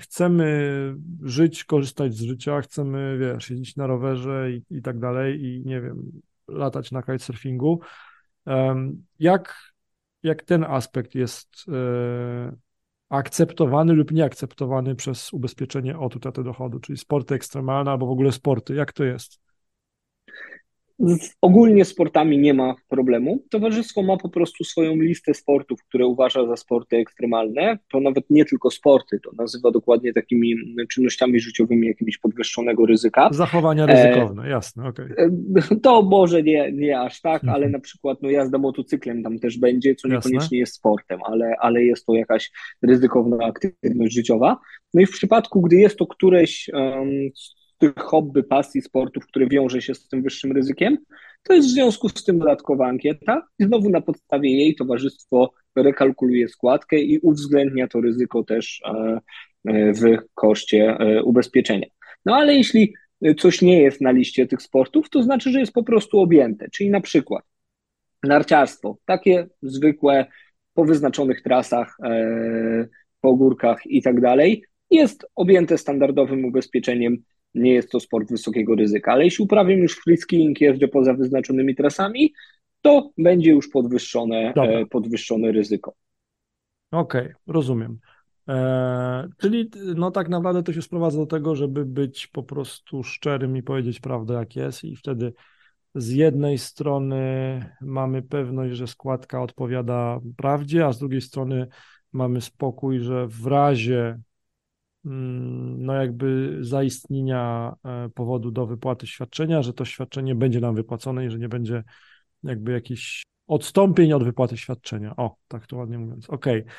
chcemy żyć, korzystać z życia, chcemy, wiesz, jeździć na rowerze i, i tak dalej i nie wiem, latać na kitesurfingu. Jak, jak ten aspekt jest e, akceptowany lub nieakceptowany przez ubezpieczenie od utraty dochodu, czyli sporty ekstremalne albo w ogóle sporty, jak to jest? Ogólnie sportami nie ma problemu. Towarzystwo ma po prostu swoją listę sportów, które uważa za sporty ekstremalne. To nawet nie tylko sporty, to nazywa dokładnie takimi czynnościami życiowymi jakimiś podwyższonego ryzyka. Zachowania ryzykowne, e, jasne, okej. Okay. E, to może nie, nie aż tak, mhm. ale na przykład no, jazda motocyklem tam też będzie, co niekoniecznie jasne. jest sportem, ale, ale jest to jakaś ryzykowna aktywność życiowa. No i w przypadku, gdy jest to któreś um, tych hobby, pasji, sportów, które wiąże się z tym wyższym ryzykiem, to jest w związku z tym dodatkowa ankieta i znowu na podstawie jej towarzystwo rekalkuluje składkę i uwzględnia to ryzyko też e, e, w koszcie e, ubezpieczenia. No ale jeśli coś nie jest na liście tych sportów, to znaczy, że jest po prostu objęte, czyli na przykład narciarstwo, takie zwykłe po wyznaczonych trasach, po górkach i tak dalej, jest objęte standardowym ubezpieczeniem nie jest to sport wysokiego ryzyka. Ale jeśli uprawiam już freeskilling, jeżdżę poza wyznaczonymi trasami, to będzie już podwyższone, e, podwyższone ryzyko. Okej, okay, rozumiem. E, czyli no tak naprawdę to się sprowadza do tego, żeby być po prostu szczerym i powiedzieć prawdę jak jest i wtedy z jednej strony mamy pewność, że składka odpowiada prawdzie, a z drugiej strony mamy spokój, że w razie no jakby zaistnienia e, powodu do wypłaty świadczenia, że to świadczenie będzie nam wypłacone i że nie będzie jakby jakichś odstąpień od wypłaty świadczenia. O, tak to ładnie mówiąc. Okej. Okay.